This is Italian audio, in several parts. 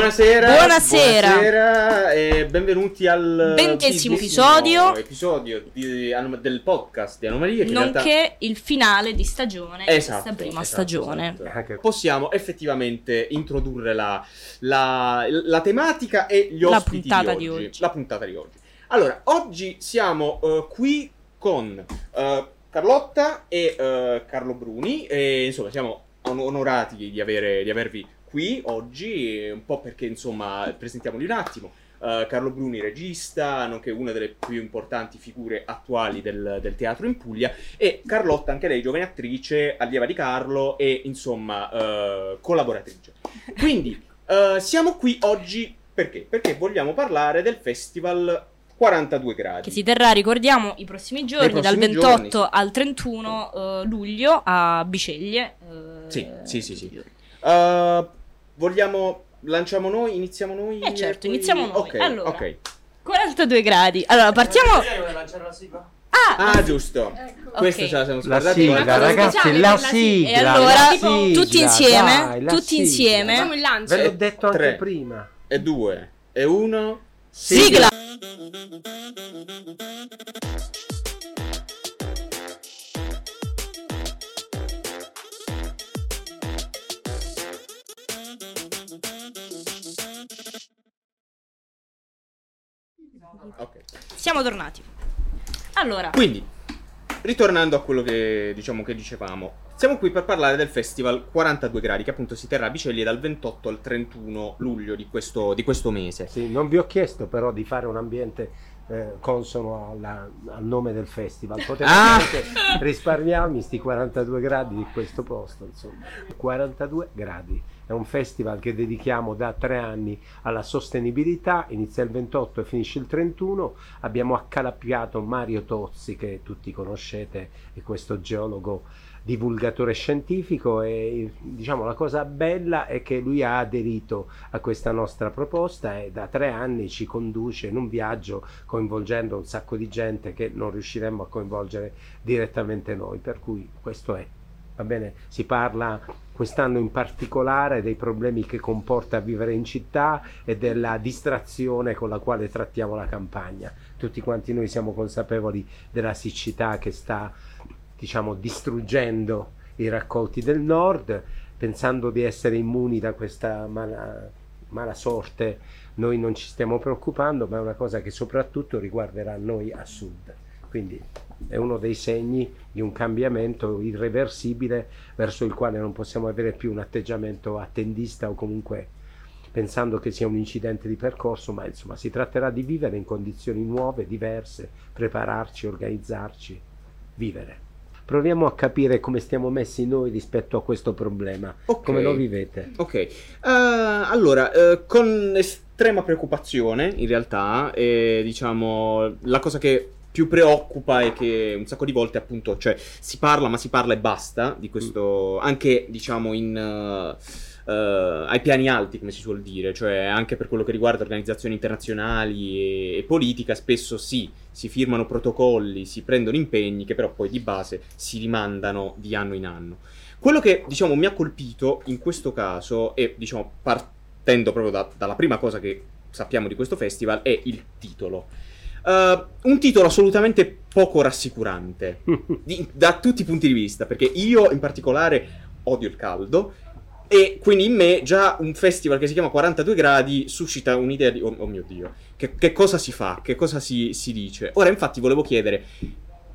Buonasera. Buonasera. Buonasera e benvenuti al Ventesimo episodio. episodio di- del podcast di Anomalie. In realtà- Nonché il finale di stagione Esatto, questa prima esatto, stagione. esatto. Anche- Possiamo effettivamente introdurre la, la- la tematica e gli La ospiti puntata di di oggi. oggi. La puntata di oggi. Allora, oggi siamo eh, qui con eh, Carlotta e eh, Carlo Bruni e insomma siamo on- onorati di, avere- di avervi qui oggi, un po' perché insomma presentiamoli un attimo. Eh, Carlo Bruni, regista, nonché una delle più importanti figure attuali del, del teatro in Puglia, e Carlotta, anche lei giovane attrice, allieva di Carlo e insomma eh, collaboratrice. Quindi eh, siamo qui oggi perché? Perché vogliamo parlare del festival 42 gradi. Che si terrà, ricordiamo, i prossimi giorni, prossimi dal 28 giorni, al 31 eh, luglio a Biceglie. Sì, sì, sì, sì. Eh, vogliamo lanciamo noi, iniziamo noi? Eh, certo, poi- iniziamo noi. Ok, Allora. ok. 42 gradi. Allora, partiamo. Ah, Ah, giusto. ok. Questa ce la siamo La scordati. sigla, ma- ragazzi, la la sigla. sigla. E allora, la sigla, tutti insieme, dai, la tutti sigla. insieme. Facciamo il lancio. Ve l'ho Eh, detto anche tre. prima. E due. E uno. sigla. Ok. Siamo tornati. Allora, Quindi, ritornando a quello che diciamo che dicevamo, siamo qui per parlare del festival 42 gradi che appunto si terrà a Biceglie dal 28 al 31 luglio di questo, di questo mese. Sì, non vi ho chiesto però di fare un ambiente eh, consono alla- al nome del festival. Potete Ah! anche risparmiarmi sti 42 gradi di questo posto, insomma. 42 gradi. È un festival che dedichiamo da tre anni alla sostenibilità, inizia il 28 e finisce il 31. Abbiamo accalappiato Mario Tozzi, che tutti conoscete, è questo geologo divulgatore scientifico. E diciamo la cosa bella è che lui ha aderito a questa nostra proposta e da tre anni ci conduce in un viaggio coinvolgendo un sacco di gente che non riusciremmo a coinvolgere direttamente noi. Per cui questo è va bene? Si parla quest'anno in particolare dei problemi che comporta vivere in città e della distrazione con la quale trattiamo la campagna. Tutti quanti noi siamo consapevoli della siccità che sta diciamo distruggendo i raccolti del nord. Pensando di essere immuni da questa mala, mala sorte noi non ci stiamo preoccupando ma è una cosa che soprattutto riguarderà noi a sud. Quindi è uno dei segni di un cambiamento irreversibile verso il quale non possiamo avere più un atteggiamento attendista o comunque pensando che sia un incidente di percorso, ma insomma si tratterà di vivere in condizioni nuove, diverse, prepararci, organizzarci, vivere. Proviamo a capire come stiamo messi noi rispetto a questo problema, Ok. come lo vivete. Ok, Eh, allora, eh, con estrema preoccupazione, in realtà, eh, diciamo, la cosa che più preoccupa è che un sacco di volte, appunto, cioè, si parla, ma si parla e basta di questo, anche, diciamo, in... eh, eh, ai piani alti, come si suol dire, cioè anche per quello che riguarda organizzazioni internazionali e, e politica, spesso sì, si firmano protocolli, si prendono impegni che però poi di base si rimandano di anno in anno. Quello che, diciamo, mi ha colpito in questo caso, e diciamo, partendo proprio da- dalla prima cosa che sappiamo di questo festival, è il titolo. Eh, un titolo assolutamente poco rassicurante, di- da tutti i punti di vista, perché io in particolare odio il caldo, e quindi in me già un festival che si chiama 42 gradi suscita un'idea di, oh, oh mio Dio, che, che cosa si fa, che cosa si, si dice. Ora infatti volevo chiedere,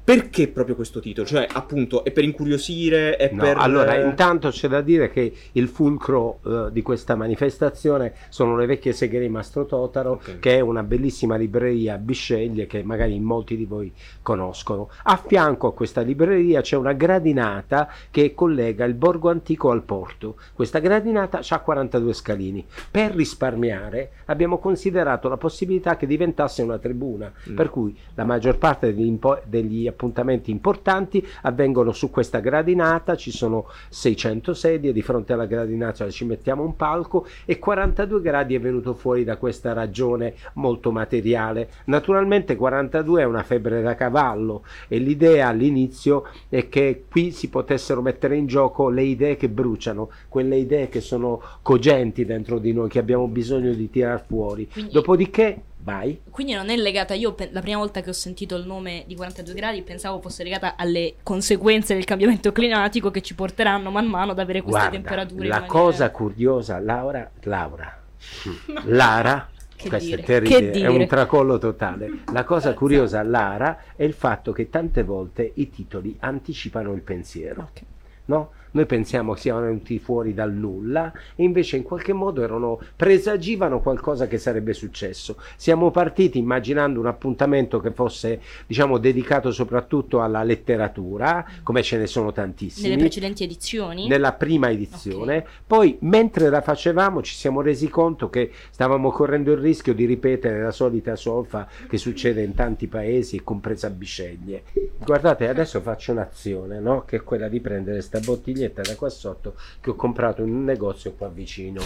perché proprio questo titolo? Cioè appunto è per incuriosire, è No, per... allora, eh, intanto c'è da dire che il fulcro eh, di questa manifestazione sono le vecchie seghe di Mastro Totaro, Ok. che è una bellissima libreria a Bisceglie che magari molti di voi conoscono. A fianco a questa libreria c'è una gradinata che collega il borgo antico al porto. Questa gradinata ha 42 scalini. Per risparmiare abbiamo considerato la possibilità che diventasse una tribuna, Mm. per cui la maggior parte degli, impo- degli appuntamenti importanti avvengono su questa gradinata, ci sono 600 sedie, di fronte alla gradinata ci mettiamo un palco e 42 gradi è venuto fuori da questa ragione molto materiale. Naturalmente 42 è una febbre da cavallo e l'idea all'inizio è che qui si potessero mettere in gioco le idee che bruciano, quelle idee che sono cogenti dentro di noi, che abbiamo bisogno di tirar fuori. Dopodiché, vai. Quindi non è legata, io la prima volta che ho sentito il nome di 42 gradi pensavo fosse legata alle conseguenze del cambiamento climatico che ci porteranno man mano ad avere queste Guarda, temperature. la maniera- cosa curiosa, Laura, Laura, Lara, Che questo dire, è terribile, è un tracollo totale. La cosa curiosa, Lara, è il fatto che tante volte i titoli anticipano il pensiero. Ok. No? Noi pensiamo che siano venuti fuori dal nulla e invece in qualche modo erano, presagivano qualcosa che sarebbe successo. Siamo partiti immaginando un appuntamento che fosse, diciamo, dedicato soprattutto alla letteratura, come ce ne sono tantissimi Nelle precedenti edizioni? nella prima edizione. Poi, mentre la facevamo, ci siamo resi conto che stavamo correndo il rischio di ripetere la solita solfa che succede in tanti paesi, compresa Bisceglie. Guardate, adesso faccio un'azione, no? Che è quella di prendere sta bottiglietta da qua sotto che ho comprato in un negozio qua vicino.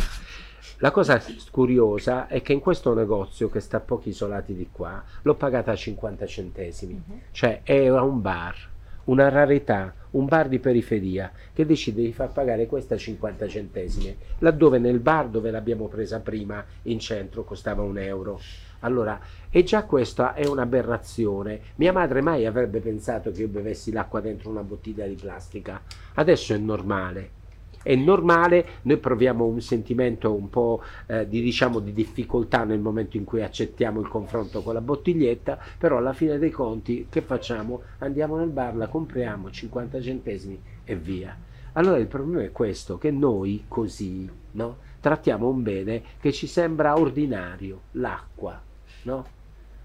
La cosa curiosa è che in questo negozio, che sta a pochi isolati di qua, l'ho pagata a 50 centesimi. Cioè era un bar, una rarità, un bar di periferia che decide di far pagare questa 50 centesimi, laddove nel bar dove l'abbiamo presa prima in centro costava un euro. Allora, e già questa è un'aberrazione. Mia madre mai avrebbe pensato che io bevessi l'acqua dentro una bottiglia di plastica. Adesso è normale. È normale, noi proviamo un sentimento un po' eh, di, diciamo, di difficoltà nel momento in cui accettiamo il confronto con la bottiglietta, però alla fine dei conti che facciamo? Andiamo nel bar, la compriamo 50 centesimi e via. Allora il problema è questo, che noi così no, trattiamo un bene che ci sembra ordinario, l'acqua, no?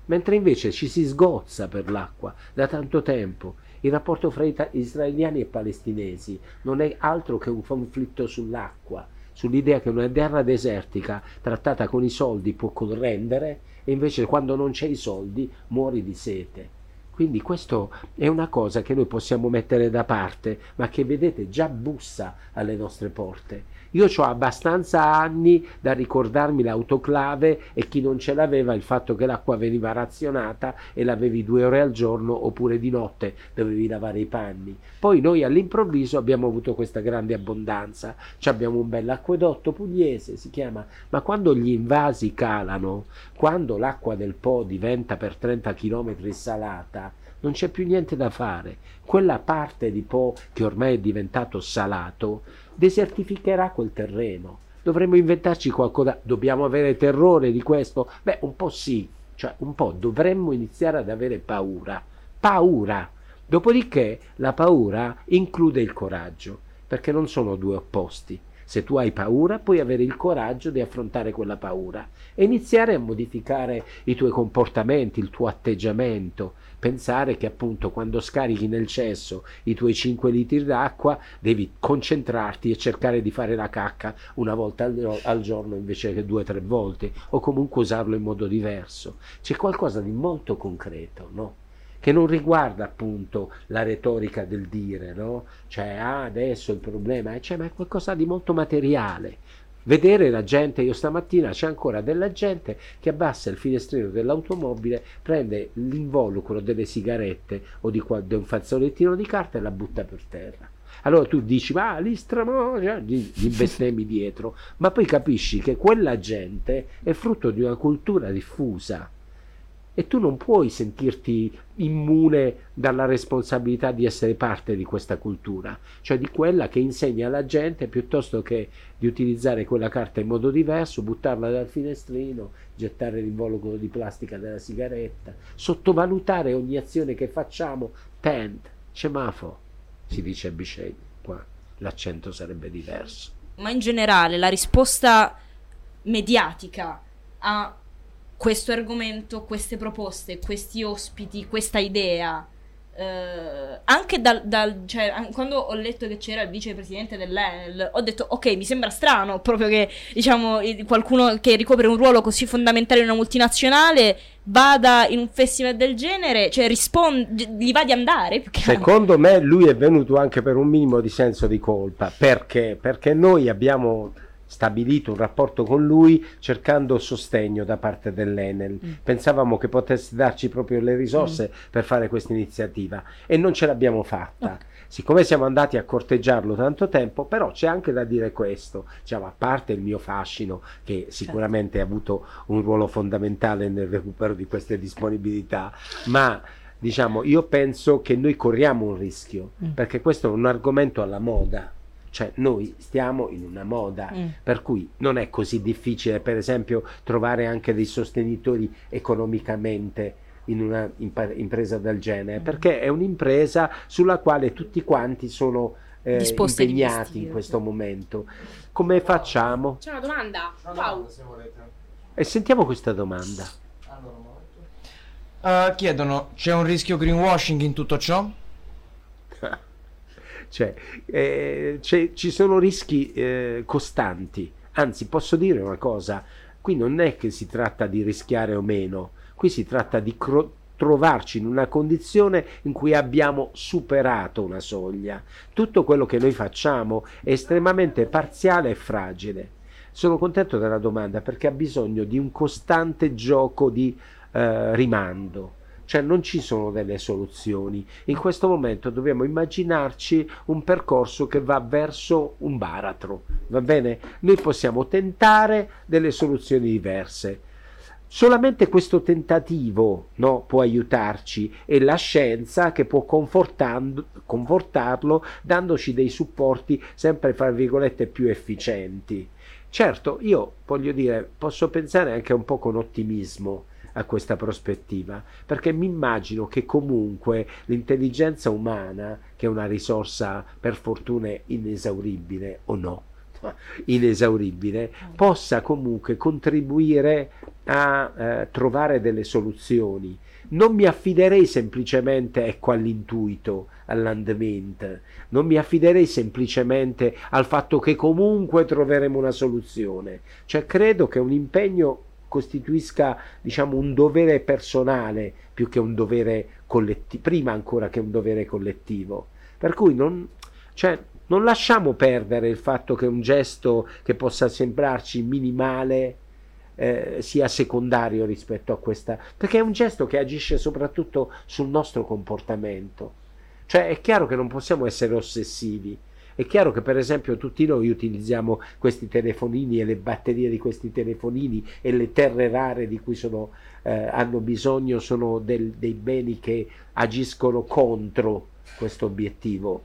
mentre invece ci si sgozza per l'acqua da tanto tempo. Il rapporto fra israeliani e palestinesi non è altro che un conflitto sull'acqua, sull'idea che una terra desertica trattata con i soldi può correndere e invece quando non c'è i soldi muori di sete. Quindi questo è una cosa che noi possiamo mettere da parte, ma che vedete già bussa alle nostre porte. Io ho abbastanza anni da ricordarmi l'autoclave e chi non ce l'aveva il fatto che l'acqua veniva razionata e l'avevi due ore al giorno oppure di notte dovevi lavare i panni. Poi noi all'improvviso abbiamo avuto questa grande abbondanza, Ci abbiamo un bell'acquedotto pugliese, si chiama, ma quando gli invasi calano, quando l'acqua del Po diventa per 30 km salata, non c'è più niente da fare. Quella parte di Po che ormai è diventato salato desertificherà quel terreno. Dovremmo inventarci qualcosa. Dobbiamo avere terrore di questo? Beh, un po' sì, cioè un po' dovremmo iniziare ad avere paura. Paura. Dopodiché la paura include il coraggio, perché non sono due opposti. Se tu hai paura, puoi avere il coraggio di affrontare quella paura e iniziare a modificare i tuoi comportamenti, il tuo atteggiamento. Pensare che appunto quando scarichi nel cesso i tuoi 5 litri d'acqua devi concentrarti e cercare di fare la cacca una volta al, al giorno invece che due o tre volte o comunque usarlo in modo diverso. C'è qualcosa di molto concreto, no? Che non riguarda appunto la retorica del dire, no? Cioè, ah, adesso il problema è, cioè, ma è qualcosa di molto materiale. Vedere la gente, io stamattina c'è ancora della gente che abbassa il finestrino dell'automobile, prende l'involucro delle sigarette o di, qua- di un fazzolettino di carta e la butta per terra. Allora tu dici, ma lì stramosia, gli, gli bestemmi dietro, ma poi capisci che quella gente è frutto di una cultura diffusa e tu non puoi sentirti immune dalla responsabilità di essere parte di questa cultura, cioè di quella che insegna alla gente piuttosto che di utilizzare quella carta in modo diverso, buttarla dal finestrino, gettare l'involucro di plastica della sigaretta, sottovalutare ogni azione che facciamo, tent, semaforo, si dice a Bisceglie, qua l'accento sarebbe diverso. Ma in generale la risposta mediatica a questo argomento, queste proposte, questi ospiti, questa idea eh, anche dal, dal- cioè, an- quando ho letto che c'era il vicepresidente dell'Enel, ho detto ok, mi sembra strano proprio che diciamo qualcuno che ricopre un ruolo così fondamentale in una multinazionale vada in un festival del genere, cioè risponde, gli va di andare. Secondo me lui è venuto anche per un minimo di senso di colpa. Perché? Perché noi abbiamo stabilito un rapporto con lui cercando sostegno da parte dell'Enel. Mm. Pensavamo che potesse darci proprio le risorse per fare questa iniziativa e non ce l'abbiamo fatta. Ok. Siccome siamo andati a corteggiarlo tanto tempo, però c'è anche da dire questo, diciamo, a parte il mio fascino, che sicuramente ha avuto un ruolo fondamentale nel recupero di queste disponibilità, ma diciamo, io penso che noi corriamo un rischio, Mm. perché questo è un argomento alla moda, cioè noi stiamo in una moda, Mm. per cui non è così difficile, per esempio, trovare anche dei sostenitori economicamente in una impa- impresa del genere, Mm. perché è un'impresa sulla quale tutti quanti sono eh, impegnati in questo momento. Come facciamo? C'è una domanda? Wow. E sentiamo questa domanda. Eh, chiedono, c'è un rischio greenwashing in tutto ciò? Cioè, eh, ci sono rischi eh, costanti. Anzi, posso dire una cosa, qui non è che si tratta di rischiare o meno, qui si tratta di cro- trovarci in una condizione in cui abbiamo superato una soglia. Tutto quello che noi facciamo è estremamente parziale e fragile. Sono contento della domanda perché ha bisogno di un costante gioco di eh, rimando. Cioè non ci sono delle soluzioni. In questo momento dobbiamo immaginarci un percorso che va verso un baratro. Va bene? Noi possiamo tentare delle soluzioni diverse. Solamente questo tentativo no, può aiutarci e la scienza che può confortarlo dandoci dei supporti sempre, fra virgolette, più efficienti. Certo, io voglio dire, posso pensare anche un po' con ottimismo a questa prospettiva, perché mi immagino che comunque l'intelligenza umana, che è una risorsa per fortuna inesauribile o no, inesauribile, possa comunque contribuire a eh, trovare delle soluzioni. Non mi affiderei semplicemente ecco, all'intuito, all'andamento, non mi affiderei semplicemente al fatto che comunque troveremo una soluzione. Cioè credo che un impegno costituisca diciamo un dovere personale più che un dovere collettivo, prima ancora che un dovere collettivo. Per cui non, cioè, non lasciamo perdere il fatto che un gesto che possa sembrarci minimale eh, sia secondario rispetto a questa, perché è un gesto che agisce soprattutto sul nostro comportamento. Cioè è chiaro che non possiamo essere ossessivi. È chiaro che per esempio tutti noi utilizziamo questi telefonini e le batterie di questi telefonini e le terre rare di cui sono, eh, hanno bisogno sono del- dei beni che agiscono contro questo obiettivo.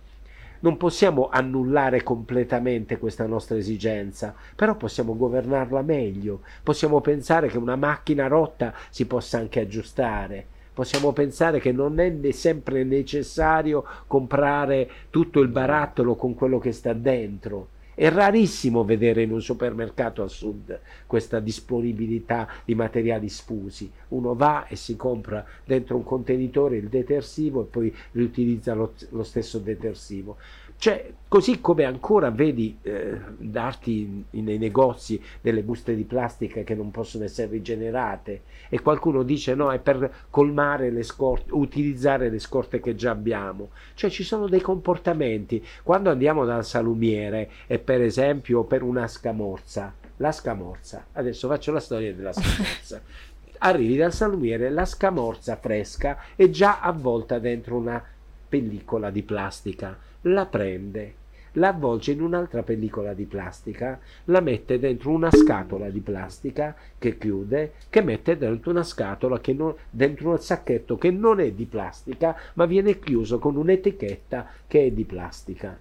Non possiamo annullare completamente questa nostra esigenza, però possiamo governarla meglio. Possiamo pensare che una macchina rotta si possa anche aggiustare. Possiamo pensare che non è sempre necessario comprare tutto il barattolo con quello che sta dentro. È rarissimo vedere in un supermercato al sud questa disponibilità di materiali sfusi. Uno va e si compra dentro un contenitore il detersivo e poi riutilizza lo, lo stesso detersivo. Cioè, così come ancora vedi eh, darti nei negozi delle buste di plastica che non possono essere rigenerate e qualcuno dice no, è per colmare le scorte, utilizzare le scorte che già abbiamo. Cioè ci sono dei comportamenti. Quando andiamo dal salumiere e per esempio per una scamorza, la scamorza, adesso faccio la storia della scamorza. Arrivi dal salumiere, la scamorza fresca è già avvolta dentro una pellicola di plastica, la prende, la avvolge in un'altra pellicola di plastica, la mette dentro una scatola di plastica che chiude, che mette dentro una scatola che non, dentro un sacchetto che non è di plastica, ma viene chiuso con un'etichetta che è di plastica.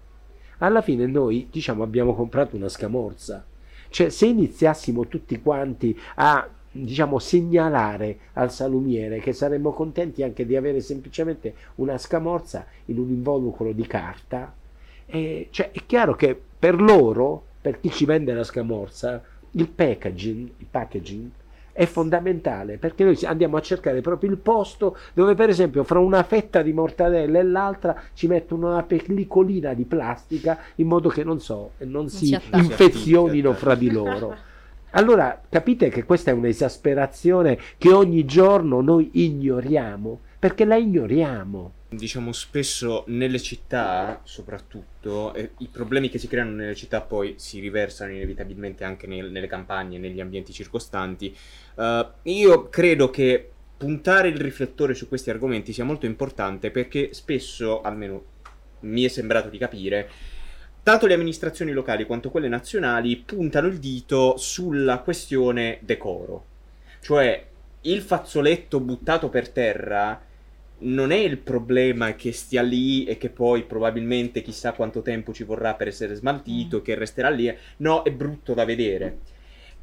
Alla fine noi diciamo abbiamo comprato una scamorza. Cioè, se iniziassimo tutti quanti a diciamo segnalare al salumiere che saremmo contenti anche di avere semplicemente una scamorza in un involucro di carta, e, cioè, è chiaro che per loro, per chi ci vende la scamorza, il packaging, il packaging è fondamentale perché noi andiamo a cercare proprio il posto dove per esempio fra una fetta di mortadella e l'altra ci mettono una pellicolina di plastica in modo che non so non si, infezionino fra di loro allora capite che questa è un'esasperazione che ogni giorno noi ignoriamo perché la ignoriamo Diciamo spesso nelle città, soprattutto, eh, i problemi che si creano nelle città poi si riversano inevitabilmente anche nel- nelle campagne, negli ambienti circostanti. Eh, io credo che puntare il riflettore su questi argomenti sia molto importante perché spesso, almeno mi è sembrato di capire, tanto le amministrazioni locali quanto quelle nazionali puntano il dito sulla questione decoro. Cioè, il fazzoletto buttato per terra non è il problema che stia lì e che poi probabilmente chissà quanto tempo ci vorrà per essere smaltito, che resterà lì. No, è brutto da vedere.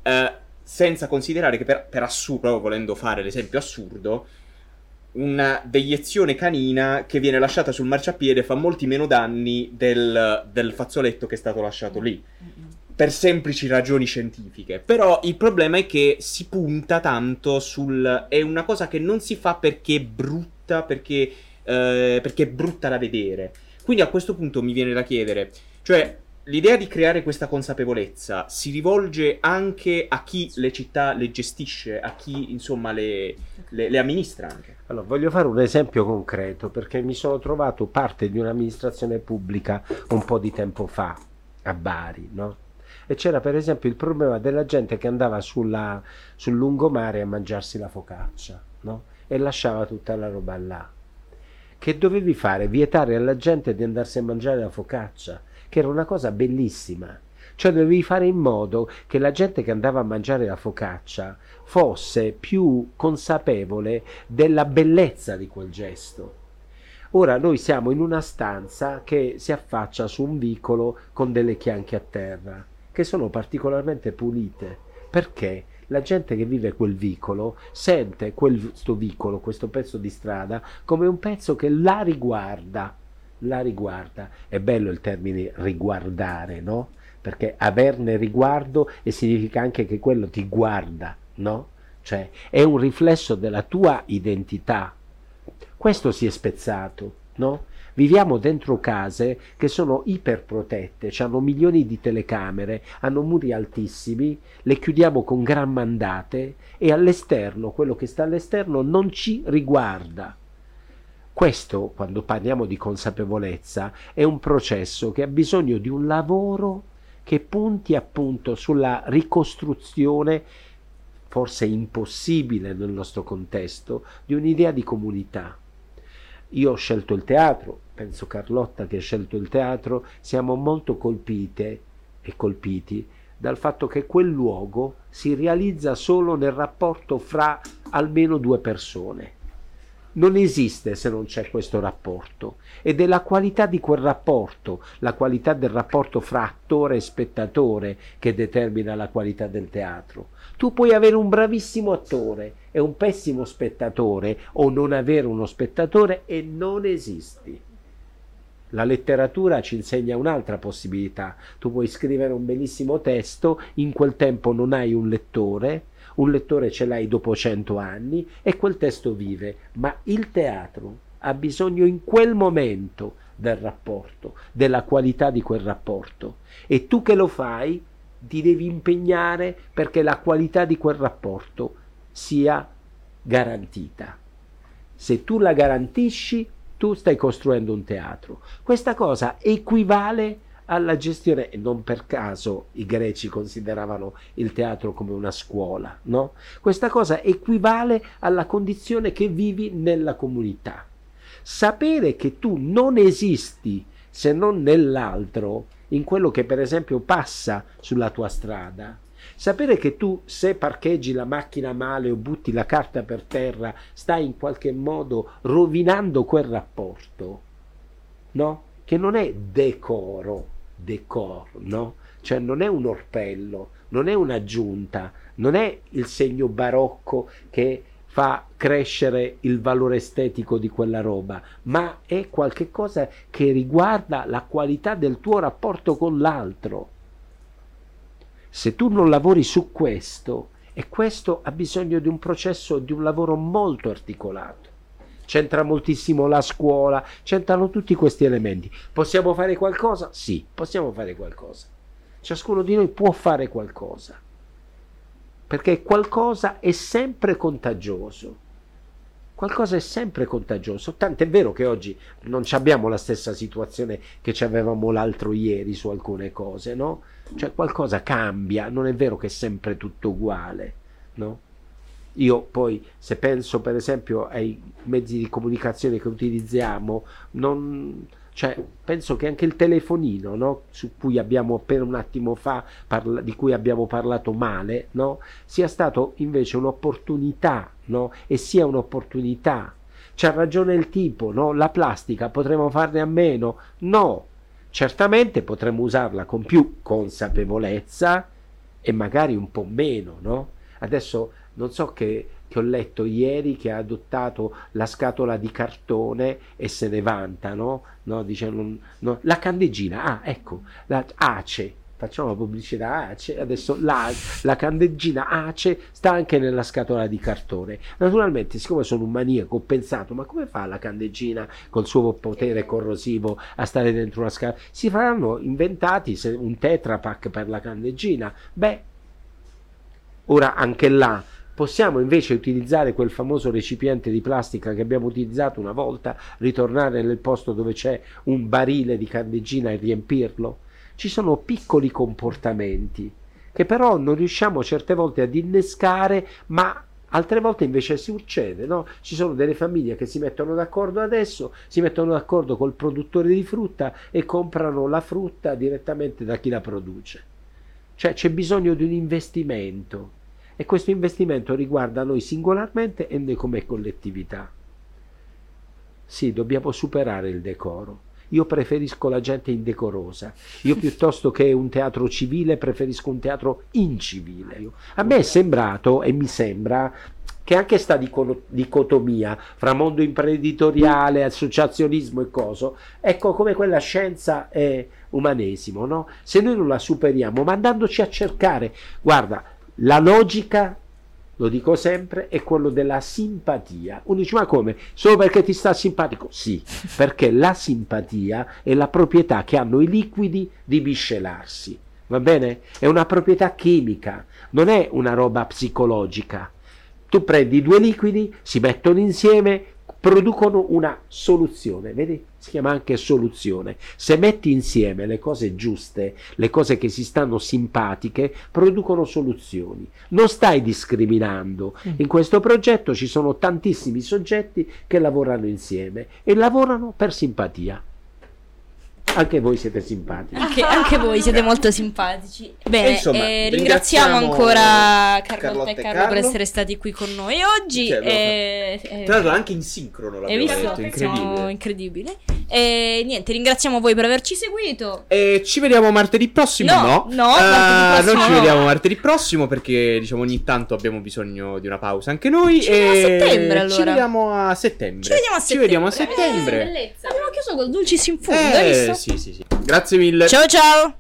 Eh, senza considerare che per, per assurdo, volendo fare l'esempio assurdo, una deiezione canina che viene lasciata sul marciapiede fa molti meno danni del, del fazzoletto che è stato lasciato lì per semplici ragioni scientifiche. Però il problema è che si punta tanto sul. È una cosa che non si fa perché è brutta, perché, eh, perché è brutta da vedere. Quindi a questo punto mi viene da chiedere, cioè. L'idea di creare questa consapevolezza si rivolge anche a chi le città le gestisce, a chi insomma le, le- le amministra anche. Allora, voglio fare un esempio concreto perché mi sono trovato parte di un'amministrazione pubblica un po' di tempo fa a Bari, no? E c'era per esempio il problema della gente che andava sulla- sul lungomare a mangiarsi la focaccia, no? E lasciava tutta la roba là. Che dovevi fare? Vietare alla gente di andarsi a mangiare la focaccia, che era una cosa bellissima. Cioè dovevi fare in modo che la gente che andava a mangiare la focaccia fosse più consapevole della bellezza di quel gesto. Ora noi siamo in una stanza che si affaccia su un vicolo con delle chianche a terra, che sono particolarmente pulite. Perché? La gente che vive quel vicolo sente questo vicolo, questo pezzo di strada, come un pezzo che la riguarda. La riguarda. È bello il termine riguardare, no? Perché averne riguardo e significa anche che quello ti guarda, no? Cioè è un riflesso della tua identità. Questo si è spezzato, no? Viviamo dentro case che sono iperprotette, hanno milioni di telecamere, hanno muri altissimi, le chiudiamo con gran mandate e all'esterno, quello che sta all'esterno non ci riguarda. Questo, quando parliamo di consapevolezza, è un processo che ha bisogno di un lavoro che punti appunto sulla ricostruzione, forse impossibile nel nostro contesto, di un'idea di comunità. Io ho scelto il teatro, penso Carlotta che ha scelto il teatro, siamo molto colpite e colpiti dal fatto che quel luogo si realizza solo nel rapporto fra almeno due persone. Non esiste se non c'è questo rapporto ed è la qualità di quel rapporto, la qualità del rapporto fra attore e spettatore che determina la qualità del teatro. Tu puoi avere un bravissimo attore e un pessimo spettatore o non avere uno spettatore e non esisti. La letteratura ci insegna un'altra possibilità. Tu puoi scrivere un bellissimo testo, in quel tempo non hai un lettore, un lettore ce l'hai dopo cento anni e quel testo vive, ma il teatro ha bisogno in quel momento del rapporto, della qualità di quel rapporto. E tu che lo fai ti devi impegnare perché la qualità di quel rapporto sia garantita. Se tu la garantisci, tu stai costruendo un teatro. Questa cosa equivale alla gestione, e non per caso i greci consideravano il teatro come una scuola, no? Questa cosa equivale alla condizione che vivi nella comunità. Sapere che tu non esisti se non nell'altro, in quello che per esempio passa sulla tua strada, sapere che tu se parcheggi la macchina male o butti la carta per terra stai in qualche modo rovinando quel rapporto, no? Che non è decoro, decor, no? Cioè non è un orpello, non è un'aggiunta, non è il segno barocco che fa crescere il valore estetico di quella roba, ma è qualcosa che riguarda la qualità del tuo rapporto con l'altro. Se tu non lavori su questo E questo ha bisogno di un processo, di un lavoro molto articolato. C'entra moltissimo la scuola, c'entrano tutti questi elementi. Possiamo fare qualcosa? Sì, possiamo fare qualcosa. Ciascuno di noi può fare qualcosa. Perché qualcosa è sempre contagioso. Qualcosa è sempre contagioso. Tant'è vero che oggi non abbiamo la stessa situazione che ci avevamo l'altro ieri su alcune cose, no? Cioè qualcosa cambia, non è vero che è sempre tutto uguale, no? Io poi, se penso per esempio ai mezzi di comunicazione che utilizziamo, non, cioè, penso che anche il telefonino, no? su cui abbiamo appena un attimo fa, parla- di cui abbiamo parlato male, no? sia stato invece un'opportunità, no? e sia un'opportunità. C'ha ragione il tipo, la plastica potremmo farne a meno? No, certamente potremmo usarla con più consapevolezza e magari un po' meno, no? Adesso non so che, che, ho letto ieri che ha adottato la scatola di cartone e se ne vanta, no? no, dice, non, no. La candeggina, ah ecco, la ACE, facciamo la pubblicità ACE, adesso la, la candeggina ACE sta anche nella scatola di cartone. Naturalmente, siccome sono un maniaco, ho pensato, ma come fa la candeggina col suo potere corrosivo a stare dentro una scatola? Si faranno inventati un tetrapack per la candeggina. Beh, ora anche là Possiamo invece utilizzare quel famoso recipiente di plastica che abbiamo utilizzato una volta, ritornare nel posto dove c'è un barile di candeggina e riempirlo? Ci sono piccoli comportamenti che però non riusciamo certe volte ad innescare, ma altre volte invece succede, no? Ci sono delle famiglie che si mettono d'accordo adesso, si mettono d'accordo col produttore di frutta e comprano la frutta direttamente da chi la produce. Cioè c'è bisogno di un investimento e questo investimento riguarda noi singolarmente e noi come collettività. Sì, dobbiamo superare il decoro. Io preferisco la gente indecorosa. Io piuttosto che un teatro civile preferisco un teatro incivile. A me è sembrato e mi sembra che anche sta dicotomia fra mondo imprenditoriale, associazionismo e coso, ecco come quella scienza e umanesimo, no? Se noi non la superiamo, mandandoci a cercare, guarda, la logica, lo dico sempre, è quello della simpatia. Uno dice, ma come? Solo perché ti sta simpatico? Sì, perché la simpatia è la proprietà che hanno i liquidi di miscelarsi. Va bene? È una proprietà chimica, non è una roba psicologica. Tu prendi due liquidi, si mettono insieme, producono una soluzione, vedi? Si chiama anche soluzione. Se metti insieme le cose giuste, le cose che si stanno simpatiche, producono soluzioni. Non stai discriminando. Mm. In questo progetto ci sono tantissimi soggetti che lavorano insieme e lavorano per simpatia. Anche voi siete simpatici. Anche, anche voi siete molto simpatici. Bene, insomma, eh, ringraziamo ancora Carlotta, e Carlo, Carlo, per essere stati qui con noi oggi. Cioè, eh, eh, tra l'altro anche in sincrono l'abbiamo visto? detto, incredibile. incredibile. E niente, ringraziamo voi per averci seguito. E ci vediamo martedì prossimo, no? No, no uh, prossimo, non ci vediamo martedì prossimo perché diciamo ogni tanto abbiamo bisogno di una pausa anche noi. Ci vediamo a settembre allora. Ci vediamo a settembre. Ci vediamo a settembre. Ci vediamo a settembre. Eh, abbiamo chiuso col Dulcis in fondo, visto? Sì, sì, sì. Grazie mille. Ciao ciao.